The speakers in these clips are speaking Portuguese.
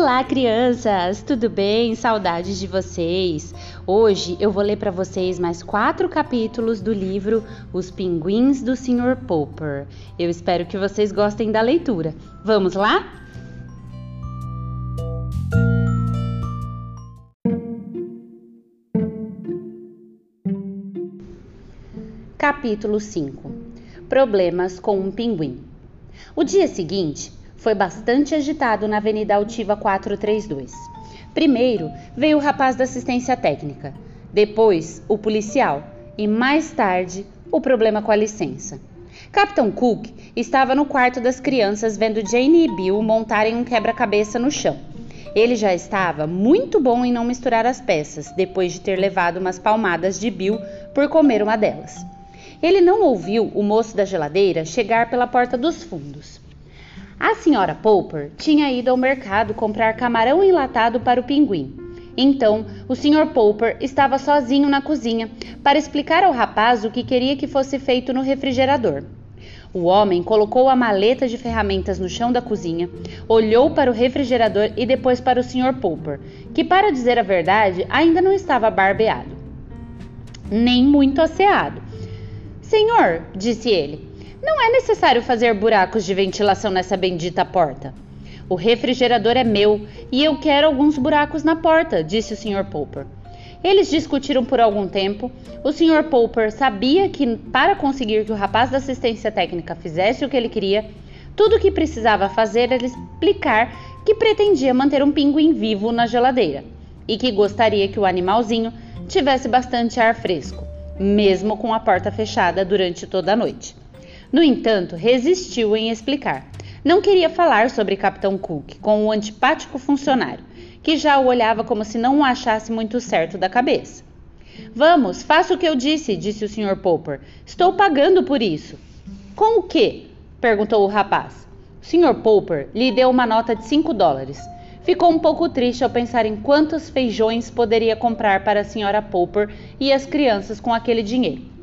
Olá, crianças! Tudo bem? Saudades de vocês! Hoje eu vou ler para vocês mais quatro capítulos do livro Os Pinguins do Sr. Popper. Eu espero que vocês gostem da leitura. Vamos lá? Capítulo 5 Problemas com um pinguim. O dia seguinte foi bastante agitado na Avenida Altiva 432. Primeiro veio o rapaz da assistência técnica, depois o policial e mais tarde o problema com a licença. Capitão Cook estava no quarto das crianças vendo Jane e Bill montarem um quebra-cabeça no chão. Ele já estava muito bom em não misturar as peças, depois de ter levado umas palmadas de Bill por comer uma delas. Ele não ouviu o moço da geladeira chegar pela porta dos fundos. A senhora Popper tinha ido ao mercado comprar camarão enlatado para o pinguim. Então, o Sr. Popper estava sozinho na cozinha para explicar ao rapaz o que queria que fosse feito no refrigerador. O homem colocou a maleta de ferramentas no chão da cozinha, olhou para o refrigerador e depois para o Sr. Popper, que, para dizer a verdade, ainda não estava barbeado, nem muito asseado. Senhor, disse ele, não é necessário fazer buracos de ventilação nessa bendita porta. O refrigerador é meu e eu quero alguns buracos na porta, disse o Sr. Popper. Eles discutiram por algum tempo. O Sr. Popper sabia que, para conseguir que o rapaz da assistência técnica fizesse o que ele queria, tudo o que precisava fazer era explicar que pretendia manter um pinguim vivo na geladeira e que gostaria que o animalzinho tivesse bastante ar fresco, mesmo com a porta fechada durante toda a noite. No entanto, resistiu em explicar. Não queria falar sobre Capitão Cook com o antipático funcionário, que já o olhava como se não o achasse muito certo da cabeça. Vamos, faça o que eu disse, disse o Sr. Popper. Estou pagando por isso. Com o quê? perguntou o rapaz. O Sr. Popper lhe deu uma nota de cinco dólares. Ficou um pouco triste ao pensar em quantos feijões poderia comprar para a Sra. Popper e as crianças com aquele dinheiro.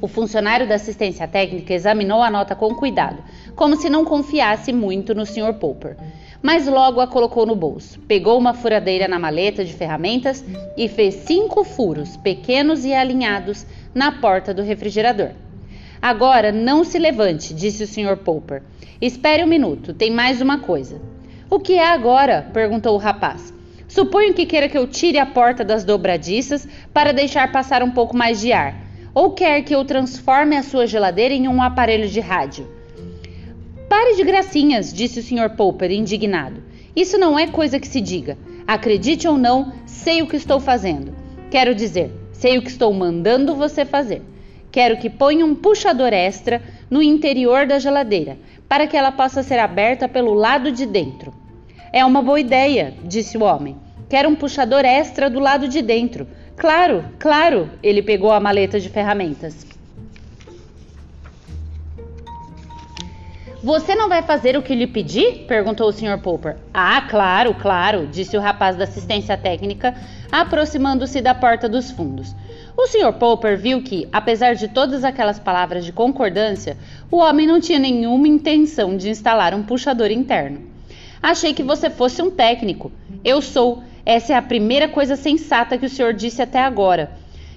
O funcionário da assistência técnica examinou a nota com cuidado, como se não confiasse muito no Sr. Popper. Mas logo a colocou no bolso, pegou uma furadeira na maleta de ferramentas e fez cinco furos, pequenos e alinhados, na porta do refrigerador. Agora não se levante, disse o Sr. Popper. Espere um minuto, tem mais uma coisa. O que é agora? perguntou o rapaz. Suponho que queira que eu tire a porta das dobradiças para deixar passar um pouco mais de ar. Ou quer que eu transforme a sua geladeira em um aparelho de rádio? Pare de gracinhas, disse o Sr. Popper, indignado. Isso não é coisa que se diga. Acredite ou não, sei o que estou fazendo. Quero dizer, sei o que estou mandando você fazer. Quero que ponha um puxador extra no interior da geladeira, para que ela possa ser aberta pelo lado de dentro. É uma boa ideia, disse o homem. Quero um puxador extra do lado de dentro, Claro, claro, ele pegou a maleta de ferramentas. Você não vai fazer o que lhe pedi? perguntou o Sr. Popper. Ah, claro, claro, disse o rapaz da assistência técnica, aproximando-se da porta dos fundos. O Sr. Popper viu que, apesar de todas aquelas palavras de concordância, o homem não tinha nenhuma intenção de instalar um puxador interno. Achei que você fosse um técnico. Eu sou, essa é a primeira coisa sensata que o senhor disse até agora.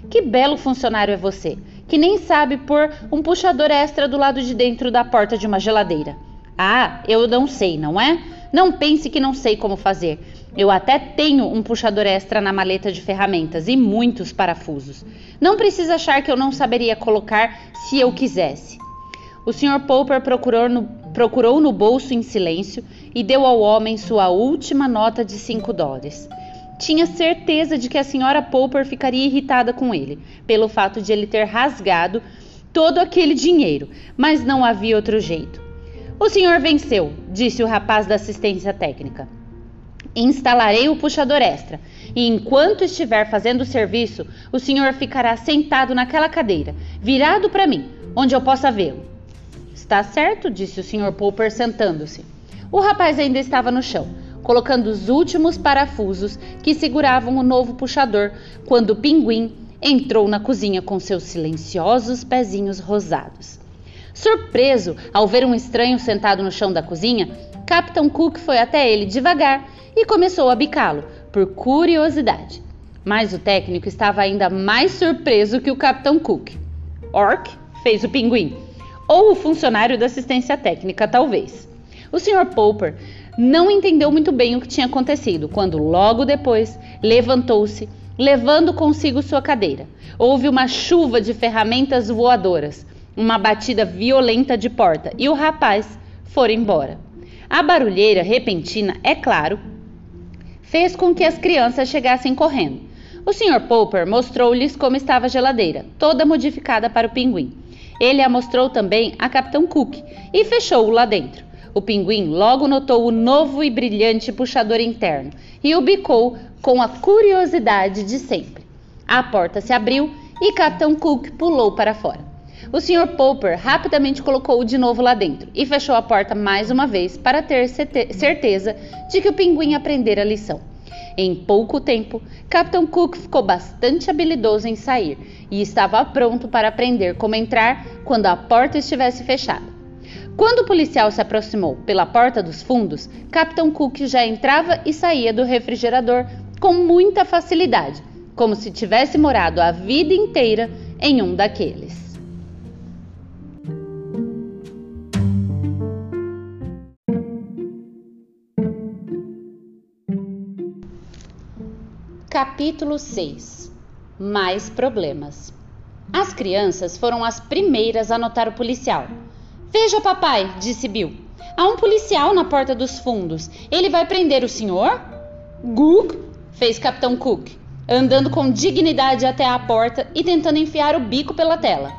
Que belo funcionário é você, que nem sabe pôr um puxador extra do lado de dentro da porta de uma geladeira. Ah, eu não sei, não é? Não pense que não sei como fazer. Eu até tenho um puxador extra na maleta de ferramentas e muitos parafusos. Não precisa achar que eu não saberia colocar se eu quisesse. O Sr. Popper procurou no, procurou no bolso em silêncio e deu ao homem sua última nota de 5 dólares. Tinha certeza de que a senhora Popper ficaria irritada com ele, pelo fato de ele ter rasgado todo aquele dinheiro, mas não havia outro jeito. O senhor venceu, disse o rapaz da assistência técnica. Instalarei o puxador extra e enquanto estiver fazendo o serviço, o senhor ficará sentado naquela cadeira, virado para mim, onde eu possa vê-lo. Está certo, disse o senhor Popper sentando-se. O rapaz ainda estava no chão, colocando os últimos parafusos que seguravam o novo puxador, quando o pinguim entrou na cozinha com seus silenciosos pezinhos rosados. Surpreso ao ver um estranho sentado no chão da cozinha, Capitão Cook foi até ele devagar e começou a bicá-lo, por curiosidade. Mas o técnico estava ainda mais surpreso que o Capitão Cook. Orc fez o pinguim, ou o funcionário da assistência técnica, talvez. O Sr. Popper não entendeu muito bem o que tinha acontecido quando, logo depois, levantou-se, levando consigo sua cadeira. Houve uma chuva de ferramentas voadoras, uma batida violenta de porta e o rapaz foi embora. A barulheira repentina, é claro, fez com que as crianças chegassem correndo. O Sr. Popper mostrou-lhes como estava a geladeira, toda modificada para o pinguim. Ele a mostrou também a Capitão Cook e fechou-o lá dentro. O pinguim logo notou o novo e brilhante puxador interno e o bicou com a curiosidade de sempre. A porta se abriu e Capitão Cook pulou para fora. O Sr. Popper rapidamente colocou-o de novo lá dentro e fechou a porta mais uma vez para ter certeza de que o pinguim aprendera a lição. Em pouco tempo, Capitão Cook ficou bastante habilidoso em sair e estava pronto para aprender como entrar quando a porta estivesse fechada. Quando o policial se aproximou pela porta dos fundos, Capitão Cook já entrava e saía do refrigerador com muita facilidade, como se tivesse morado a vida inteira em um daqueles. Capítulo 6 Mais problemas. As crianças foram as primeiras a notar o policial. Veja, papai, disse Bill. Há um policial na porta dos fundos. Ele vai prender o senhor? Gug, fez Capitão Cook, andando com dignidade até a porta e tentando enfiar o bico pela tela.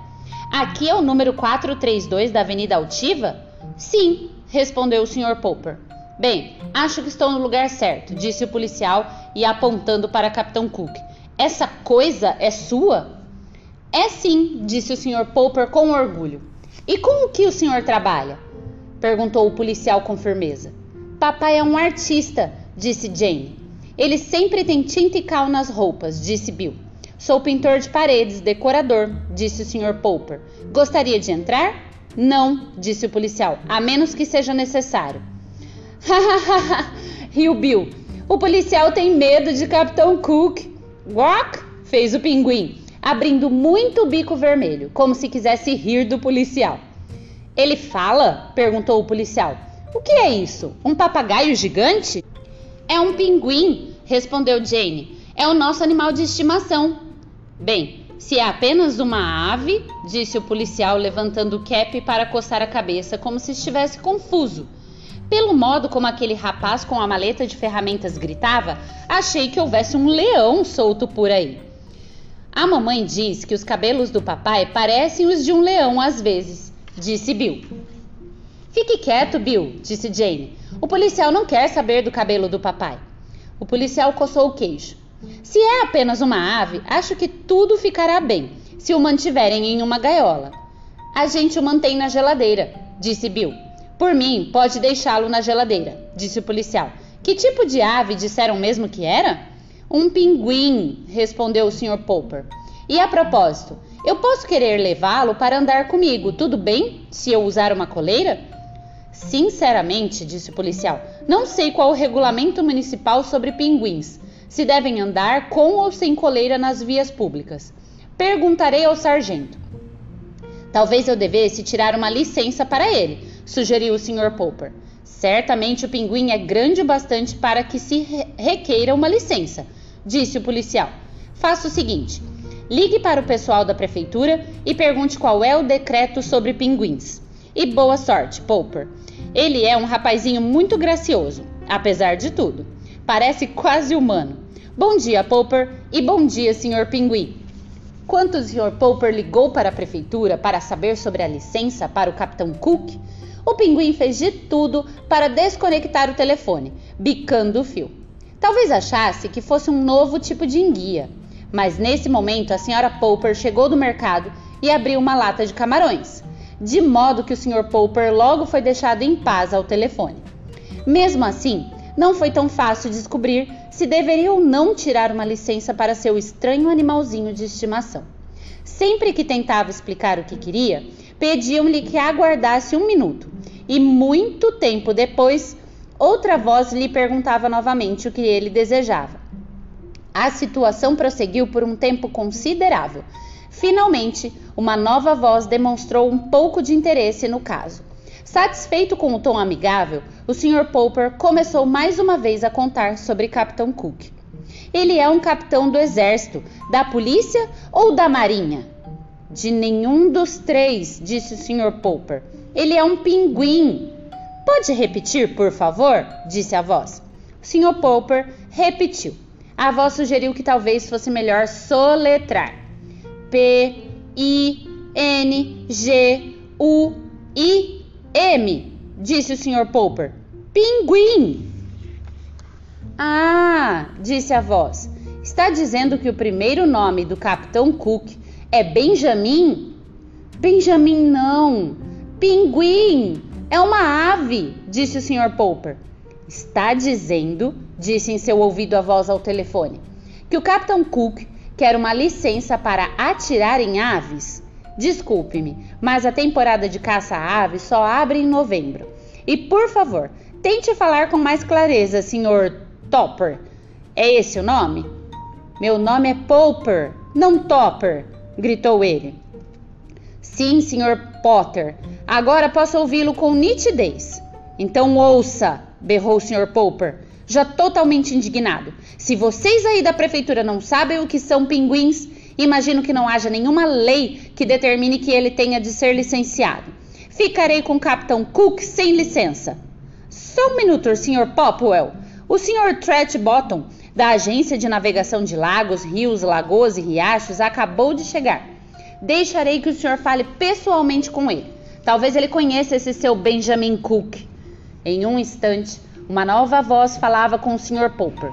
Aqui é o número 432 da Avenida Altiva? Sim, respondeu o Sr. Popper. Bem, acho que estou no lugar certo, disse o policial e apontando para Capitão Cook. Essa coisa é sua? É sim, disse o Sr. Popper com orgulho. E com o que o senhor trabalha? perguntou o policial com firmeza. Papai é um artista, disse Jane. Ele sempre tem tinta e cal nas roupas, disse Bill. Sou pintor de paredes, decorador, disse o Sr. Popper. Gostaria de entrar? Não, disse o policial, a menos que seja necessário. Hahaha, riu Bill. O policial tem medo de Capitão Cook. Guac, fez o pinguim, abrindo muito o bico vermelho, como se quisesse rir do policial. Ele fala? perguntou o policial. O que é isso? Um papagaio gigante? É um pinguim, respondeu Jane. É o nosso animal de estimação. Bem, se é apenas uma ave, disse o policial, levantando o cap para coçar a cabeça, como se estivesse confuso. Pelo modo como aquele rapaz com a maleta de ferramentas gritava, achei que houvesse um leão solto por aí. A mamãe diz que os cabelos do papai parecem os de um leão às vezes, disse Bill. Fique quieto, Bill, disse Jane. O policial não quer saber do cabelo do papai. O policial coçou o queixo. Se é apenas uma ave, acho que tudo ficará bem se o mantiverem em uma gaiola. A gente o mantém na geladeira, disse Bill. Por mim, pode deixá-lo na geladeira, disse o policial. Que tipo de ave disseram mesmo que era? Um pinguim, respondeu o Sr. Popper. E a propósito, eu posso querer levá-lo para andar comigo, tudo bem? Se eu usar uma coleira? Sinceramente, disse o policial, não sei qual o regulamento municipal sobre pinguins, se devem andar com ou sem coleira nas vias públicas. Perguntarei ao sargento. Talvez eu devesse tirar uma licença para ele, sugeriu o Sr. Popper. Certamente o pinguim é grande o bastante para que se requeira uma licença, disse o policial. Faça o seguinte: ligue para o pessoal da prefeitura e pergunte qual é o decreto sobre pinguins. E boa sorte, Popper. Ele é um rapazinho muito gracioso, apesar de tudo. Parece quase humano. Bom dia, Popper, e bom dia, Sr. Pinguim. Quando o Sr. Popper ligou para a prefeitura para saber sobre a licença para o Capitão Cook, o pinguim fez de tudo para desconectar o telefone, bicando o fio. Talvez achasse que fosse um novo tipo de enguia, mas nesse momento a senhora Popper chegou do mercado e abriu uma lata de camarões, de modo que o Sr. Popper logo foi deixado em paz ao telefone. Mesmo assim, não foi tão fácil descobrir se deveria ou não tirar uma licença para seu estranho animalzinho de estimação. Sempre que tentava explicar o que queria, pediam-lhe que aguardasse um minuto, e muito tempo depois outra voz lhe perguntava novamente o que ele desejava. A situação prosseguiu por um tempo considerável. Finalmente, uma nova voz demonstrou um pouco de interesse no caso. Satisfeito com o tom amigável, o Sr. Popper começou mais uma vez a contar sobre Capitão Cook. Ele é um capitão do exército, da polícia ou da marinha? De nenhum dos três, disse o Sr. Popper. Ele é um pinguim. Pode repetir, por favor? disse a voz. O Sr. Popper repetiu. A voz sugeriu que talvez fosse melhor soletrar. P I N G U I M, disse o Sr. Popper. Pinguim! Ah, disse a voz. Está dizendo que o primeiro nome do Capitão Cook é Benjamin? Benjamin não. Pinguim. É uma ave, disse o Sr. Popper. Está dizendo, disse em seu ouvido a voz ao telefone, que o Capitão Cook quer uma licença para atirar em aves? Desculpe-me, mas a temporada de caça a aves só abre em novembro. E por favor, tente falar com mais clareza, Sr. Topper. É esse o nome? Meu nome é Popper, não Topper, gritou ele. Sim, Sr. Potter. Agora posso ouvi-lo com nitidez. Então ouça, berrou o Sr. Popper, já totalmente indignado. Se vocês aí da prefeitura não sabem o que são pinguins, imagino que não haja nenhuma lei que determine que ele tenha de ser licenciado. Ficarei com o Capitão Cook sem licença. Só um minuto, Sr. Popwell. O Sr. Bottom, da Agência de Navegação de Lagos, Rios, Lagoas e Riachos, acabou de chegar. Deixarei que o senhor fale pessoalmente com ele. Talvez ele conheça esse seu Benjamin Cook. Em um instante, uma nova voz falava com o Sr. Popper.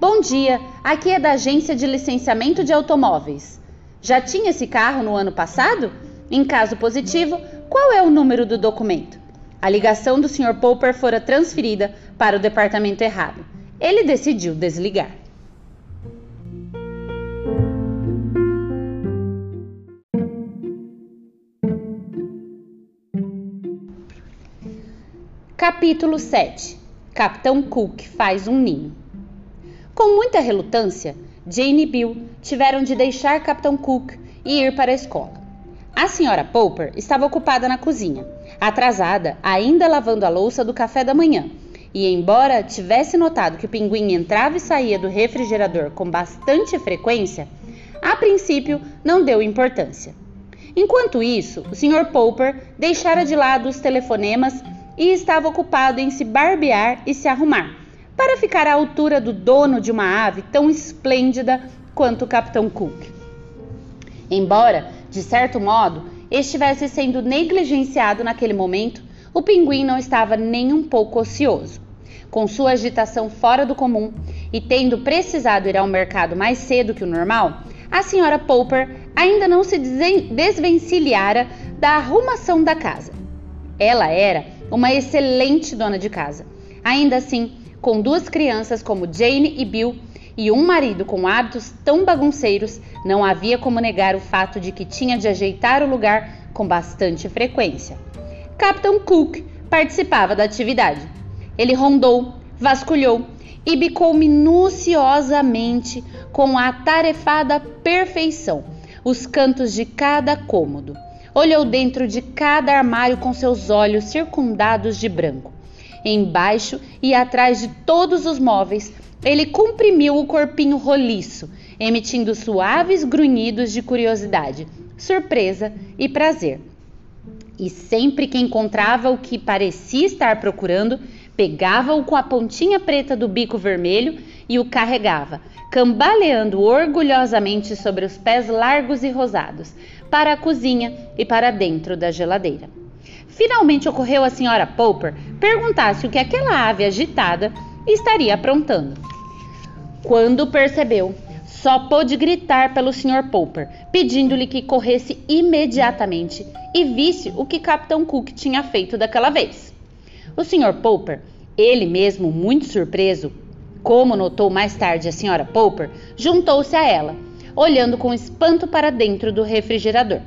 Bom dia, aqui é da Agência de Licenciamento de Automóveis. Já tinha esse carro no ano passado? Em caso positivo, qual é o número do documento? A ligação do Sr. Popper fora transferida para o departamento errado. Ele decidiu desligar. Capítulo 7 Capitão Cook faz um ninho. Com muita relutância, Jane e Bill tiveram de deixar Capitão Cook e ir para a escola. A senhora Popper estava ocupada na cozinha, atrasada, ainda lavando a louça do café da manhã. E embora tivesse notado que o pinguim entrava e saía do refrigerador com bastante frequência, a princípio não deu importância. Enquanto isso, o Sr. Popper deixara de lado os telefonemas e estava ocupado em se barbear e se arrumar, para ficar à altura do dono de uma ave tão esplêndida quanto o Capitão Cook. Embora de certo modo, estivesse sendo negligenciado naquele momento, o pinguim não estava nem um pouco ocioso. Com sua agitação fora do comum e tendo precisado ir ao mercado mais cedo que o normal, a senhora Popper ainda não se desvencilhara da arrumação da casa. Ela era uma excelente dona de casa. Ainda assim, com duas crianças como Jane e Bill, e um marido com hábitos tão bagunceiros, não havia como negar o fato de que tinha de ajeitar o lugar com bastante frequência. Capitão Cook participava da atividade. Ele rondou, vasculhou e bicou minuciosamente, com a atarefada perfeição, os cantos de cada cômodo. Olhou dentro de cada armário com seus olhos circundados de branco. Embaixo e atrás de todos os móveis ele comprimiu o corpinho roliço, emitindo suaves grunhidos de curiosidade, surpresa e prazer. E sempre que encontrava o que parecia estar procurando, pegava-o com a pontinha preta do bico vermelho e o carregava, cambaleando orgulhosamente sobre os pés largos e rosados, para a cozinha e para dentro da geladeira. Finalmente ocorreu à senhora Popper perguntar-se o que aquela ave agitada estaria aprontando. Quando percebeu, só pôde gritar pelo Sr. Popper, pedindo-lhe que corresse imediatamente e visse o que Capitão Cook tinha feito daquela vez. O Sr. Popper, ele mesmo muito surpreso, como notou mais tarde a Sra. Popper, juntou-se a ela, olhando com espanto para dentro do refrigerador.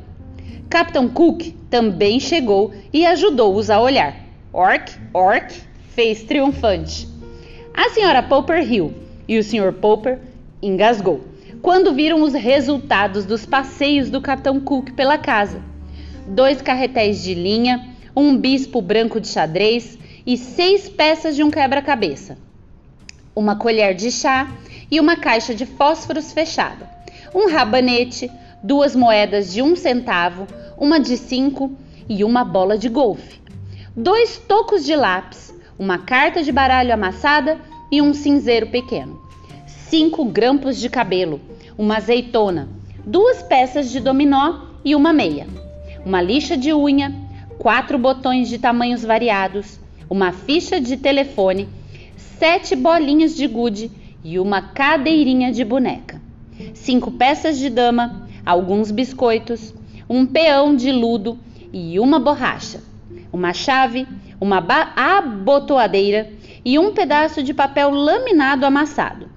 Capitão Cook também chegou e ajudou-os a olhar. Orc, orc, fez triunfante. A senhora Popper riu e o Sr. Popper engasgou quando viram os resultados dos passeios do Capitão Cook pela casa. Dois carretéis de linha, um bispo branco de xadrez e seis peças de um quebra-cabeça. Uma colher de chá e uma caixa de fósforos fechada. Um rabanete, duas moedas de um centavo, uma de cinco e uma bola de golfe. Dois tocos de lápis, uma carta de baralho amassada e um cinzeiro pequeno. Cinco grampos de cabelo, uma azeitona, duas peças de dominó e uma meia. Uma lixa de unha, quatro botões de tamanhos variados, uma ficha de telefone, sete bolinhas de gude e uma cadeirinha de boneca. Cinco peças de dama, alguns biscoitos, um peão de ludo e uma borracha, uma chave, uma abotoadeira e um pedaço de papel laminado amassado,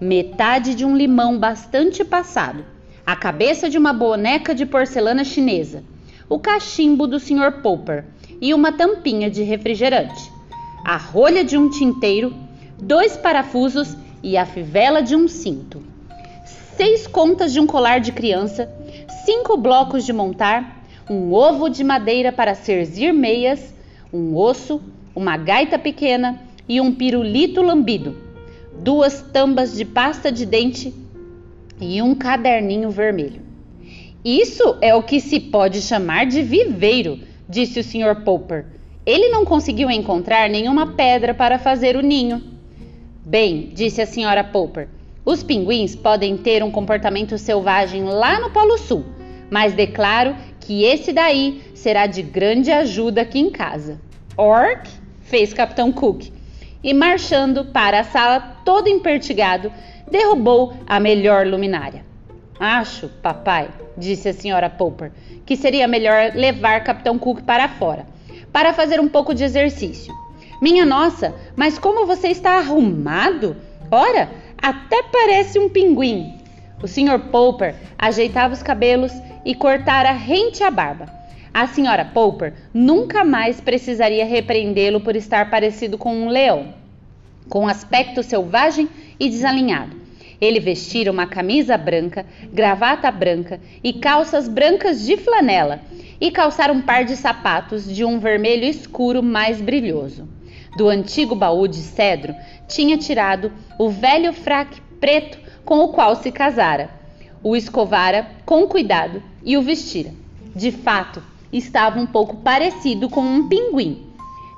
metade de um limão bastante passado, a cabeça de uma boneca de porcelana chinesa, o cachimbo do Sr. Popper e uma tampinha de refrigerante, a rolha de um tinteiro, dois parafusos e a fivela de um cinto, seis contas de um colar de criança, cinco blocos de montar, um ovo de madeira para serzir meias, um osso, uma gaita pequena e um pirulito lambido, duas tambas de pasta de dente e um caderninho vermelho. Isso é o que se pode chamar de viveiro, disse o Sr. Popper. Ele não conseguiu encontrar nenhuma pedra para fazer o ninho. Bem, disse a Sra. Popper, os pinguins podem ter um comportamento selvagem lá no Polo Sul, mas declaro que esse daí será de grande ajuda aqui em casa. Orc, fez Capitão Cook, e marchando para a sala todo empertigado, derrubou a melhor luminária. Acho, papai, disse a senhora Popper, que seria melhor levar Capitão Cook para fora, para fazer um pouco de exercício. Minha nossa, mas como você está arrumado? Ora, até parece um pinguim. O Sr. Popper ajeitava os cabelos e cortara rente a barba. A senhora Popper nunca mais precisaria repreendê-lo por estar parecido com um leão, com aspecto selvagem e desalinhado. Ele vestira uma camisa branca, gravata branca e calças brancas de flanela, e calçara um par de sapatos de um vermelho escuro mais brilhoso. Do antigo baú de cedro tinha tirado o velho fraque preto com o qual se casara. O escovara com cuidado e o vestira. De fato, estava um pouco parecido com um pinguim.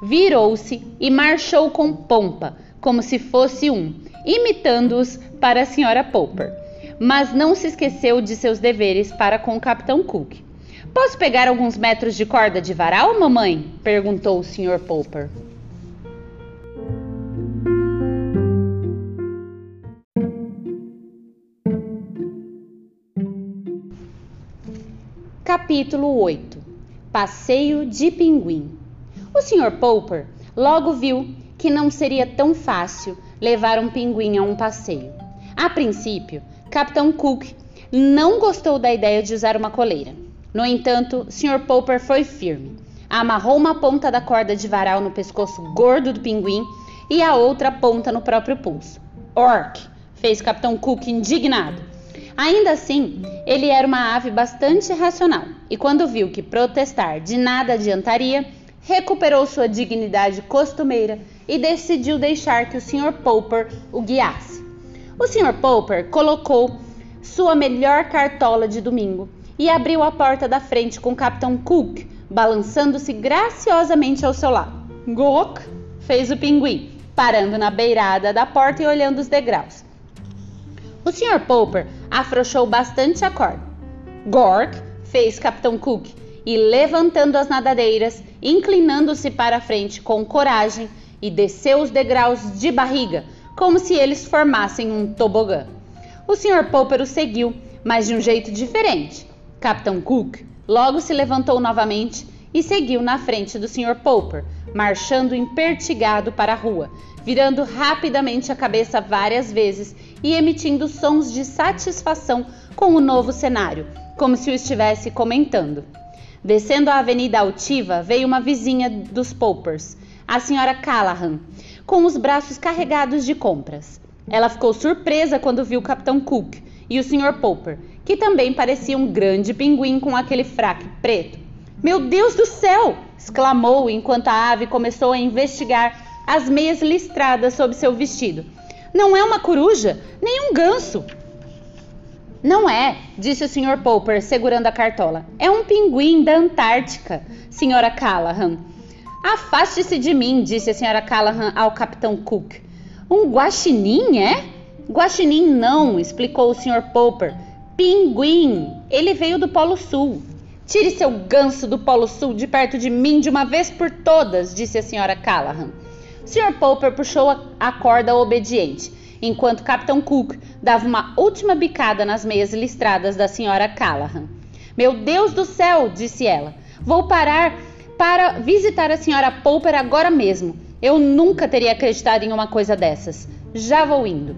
Virou-se e marchou com pompa, como se fosse um, imitando-os para a senhora Popper, mas não se esqueceu de seus deveres para com o Capitão Cook. Posso pegar alguns metros de corda de varal, mamãe? perguntou o Sr. Popper. Capítulo 8 Passeio de Pinguim O Sr. Popper logo viu que não seria tão fácil levar um pinguim a um passeio. A princípio, Capitão Cook não gostou da ideia de usar uma coleira. No entanto, Sr. Popper foi firme. Amarrou uma ponta da corda de varal no pescoço gordo do pinguim e a outra ponta no próprio pulso. Orc! fez Capitão Cook indignado. Ainda assim, ele era uma ave bastante racional e, quando viu que protestar de nada adiantaria, recuperou sua dignidade costumeira e decidiu deixar que o Sr. Popper o guiasse. O Sr. Popper colocou sua melhor cartola de domingo e abriu a porta da frente com o Capitão Cook balançando-se graciosamente ao seu lado. Gok fez o pinguim, parando na beirada da porta e olhando os degraus. O Sr. Popper afrouxou bastante a corda. Gork fez Capitão Cook e levantando as nadadeiras, inclinando-se para a frente com coragem, e desceu os degraus de barriga, como se eles formassem um tobogã. O Sr. Popper o seguiu, mas de um jeito diferente. Capitão Cook logo se levantou novamente e seguiu na frente do Sr. Popper, marchando impertigado para a rua, virando rapidamente a cabeça várias vezes e emitindo sons de satisfação com o novo cenário, como se o estivesse comentando. Descendo a Avenida Altiva, veio uma vizinha dos Poppers, a senhora Callahan, com os braços carregados de compras. Ela ficou surpresa quando viu o Capitão Cook e o Sr. Popper, que também parecia um grande pinguim com aquele fraque preto. Meu Deus do céu! exclamou enquanto a ave começou a investigar as meias listradas sob seu vestido. Não é uma coruja, nem um ganso. Não é, disse o Sr. Popper, segurando a cartola. É um pinguim da Antártica, Sra. Callahan. Afaste-se de mim, disse a Sra. Callahan ao Capitão Cook. Um guaxinim, é? Guaxinim não, explicou o Sr. Popper. Pinguim. Ele veio do Polo Sul. Tire seu ganso do Polo Sul de perto de mim de uma vez por todas, disse a Sra. Callahan. Sr. Popper puxou a corda obediente, enquanto Capitão Cook dava uma última bicada nas meias listradas da Sra. Callahan. Meu Deus do céu, disse ela. Vou parar para visitar a Sra. Popper agora mesmo. Eu nunca teria acreditado em uma coisa dessas. Já vou indo.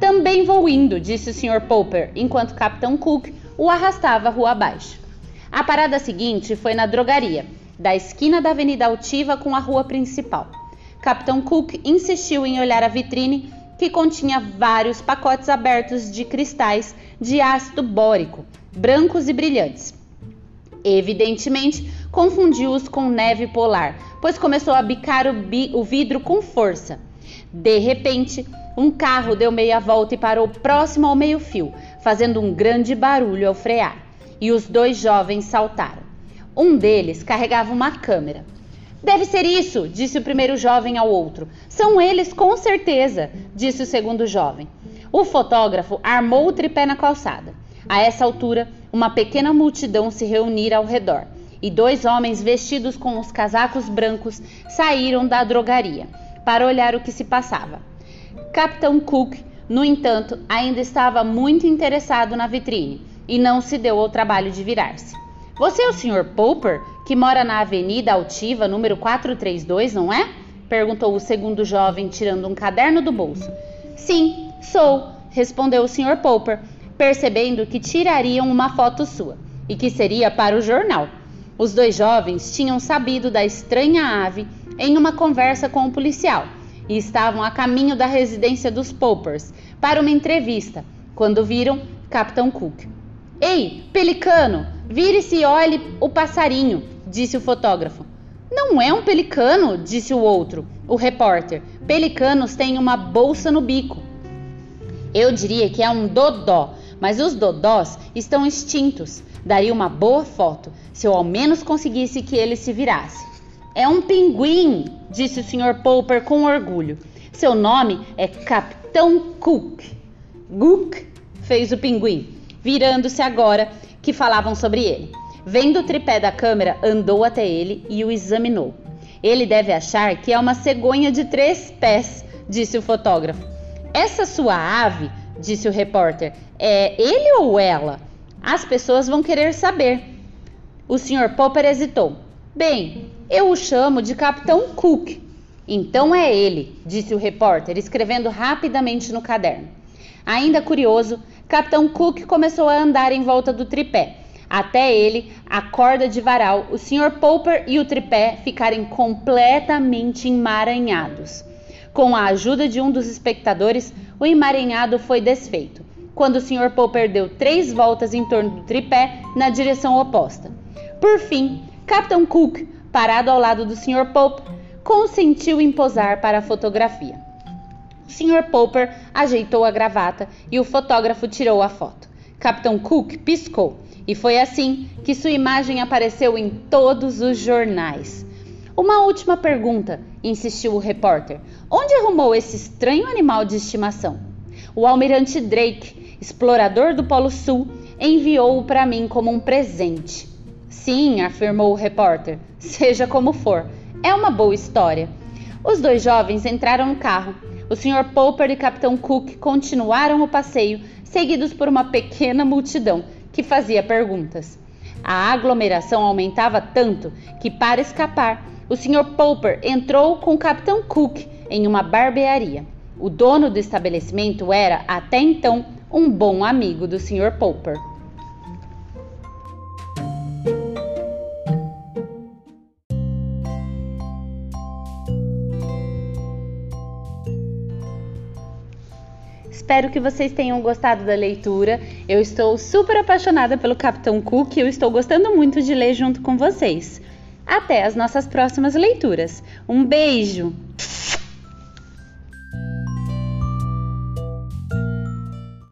Também vou indo, disse o Sr. Popper, enquanto Capitão Cook o arrastava rua abaixo. A parada seguinte foi na drogaria, da esquina da Avenida Altiva com a rua principal. Capitão Cook insistiu em olhar a vitrine que continha vários pacotes abertos de cristais de ácido bórico, brancos e brilhantes. Evidentemente, confundiu-os com neve polar, pois começou a bicar o, bi o vidro com força. De repente, um carro deu meia volta e parou próximo ao meio-fio, fazendo um grande barulho ao frear, e os dois jovens saltaram. Um deles carregava uma câmera. Deve ser isso, disse o primeiro jovem ao outro. São eles, com certeza, disse o segundo jovem. O fotógrafo armou o tripé na calçada. A essa altura, uma pequena multidão se reunira ao redor e dois homens vestidos com os casacos brancos saíram da drogaria para olhar o que se passava. Capitão Cook, no entanto, ainda estava muito interessado na vitrine e não se deu ao trabalho de virar-se. Você é o Sr. Popper, que mora na Avenida Altiva, número 432, não é? perguntou o segundo jovem, tirando um caderno do bolso. Sim, sou, respondeu o Sr. Popper, percebendo que tirariam uma foto sua e que seria para o jornal. Os dois jovens tinham sabido da estranha ave em uma conversa com o policial e estavam a caminho da residência dos Poppers para uma entrevista quando viram Capitão Cook. Ei, pelicano, vire-se e olhe o passarinho, disse o fotógrafo. Não é um pelicano, disse o outro, o repórter. Pelicanos têm uma bolsa no bico. Eu diria que é um dodó, mas os dodós estão extintos. Daria uma boa foto se eu ao menos conseguisse que ele se virasse. É um pinguim, disse o Sr. Popper com orgulho. Seu nome é Capitão Cook. Cook fez o pinguim virando-se agora que falavam sobre ele. Vendo o tripé da câmera, andou até ele e o examinou. Ele deve achar que é uma cegonha de três pés, disse o fotógrafo. Essa sua ave, disse o repórter, é ele ou ela? As pessoas vão querer saber. O Sr. Popper hesitou. Bem, eu o chamo de Capitão Cook. Então é ele, disse o repórter, escrevendo rapidamente no caderno. Ainda curioso, Capitão Cook começou a andar em volta do tripé. Até ele, a corda de varal, o Sr. Popper e o tripé ficarem completamente emaranhados. Com a ajuda de um dos espectadores, o emaranhado foi desfeito, quando o Sr. Popper deu três voltas em torno do tripé na direção oposta. Por fim, Capitão Cook, parado ao lado do Sr. Popper, consentiu em posar para a fotografia. O Sr. Popper ajeitou a gravata e o fotógrafo tirou a foto. Capitão Cook piscou e foi assim que sua imagem apareceu em todos os jornais. Uma última pergunta, insistiu o repórter. Onde arrumou esse estranho animal de estimação? O almirante Drake, explorador do Polo Sul, enviou-o para mim como um presente. Sim, afirmou o repórter. Seja como for, é uma boa história. Os dois jovens entraram no carro o Sr. Popper e Capitão Cook continuaram o passeio, seguidos por uma pequena multidão que fazia perguntas. A aglomeração aumentava tanto que, para escapar, o Sr. Popper entrou com o Capitão Cook em uma barbearia. O dono do estabelecimento era, até então, um bom amigo do Sr. Popper. Espero que vocês tenham gostado da leitura. Eu estou super apaixonada pelo Capitão Cook e eu estou gostando muito de ler junto com vocês. Até as nossas próximas leituras. Um beijo!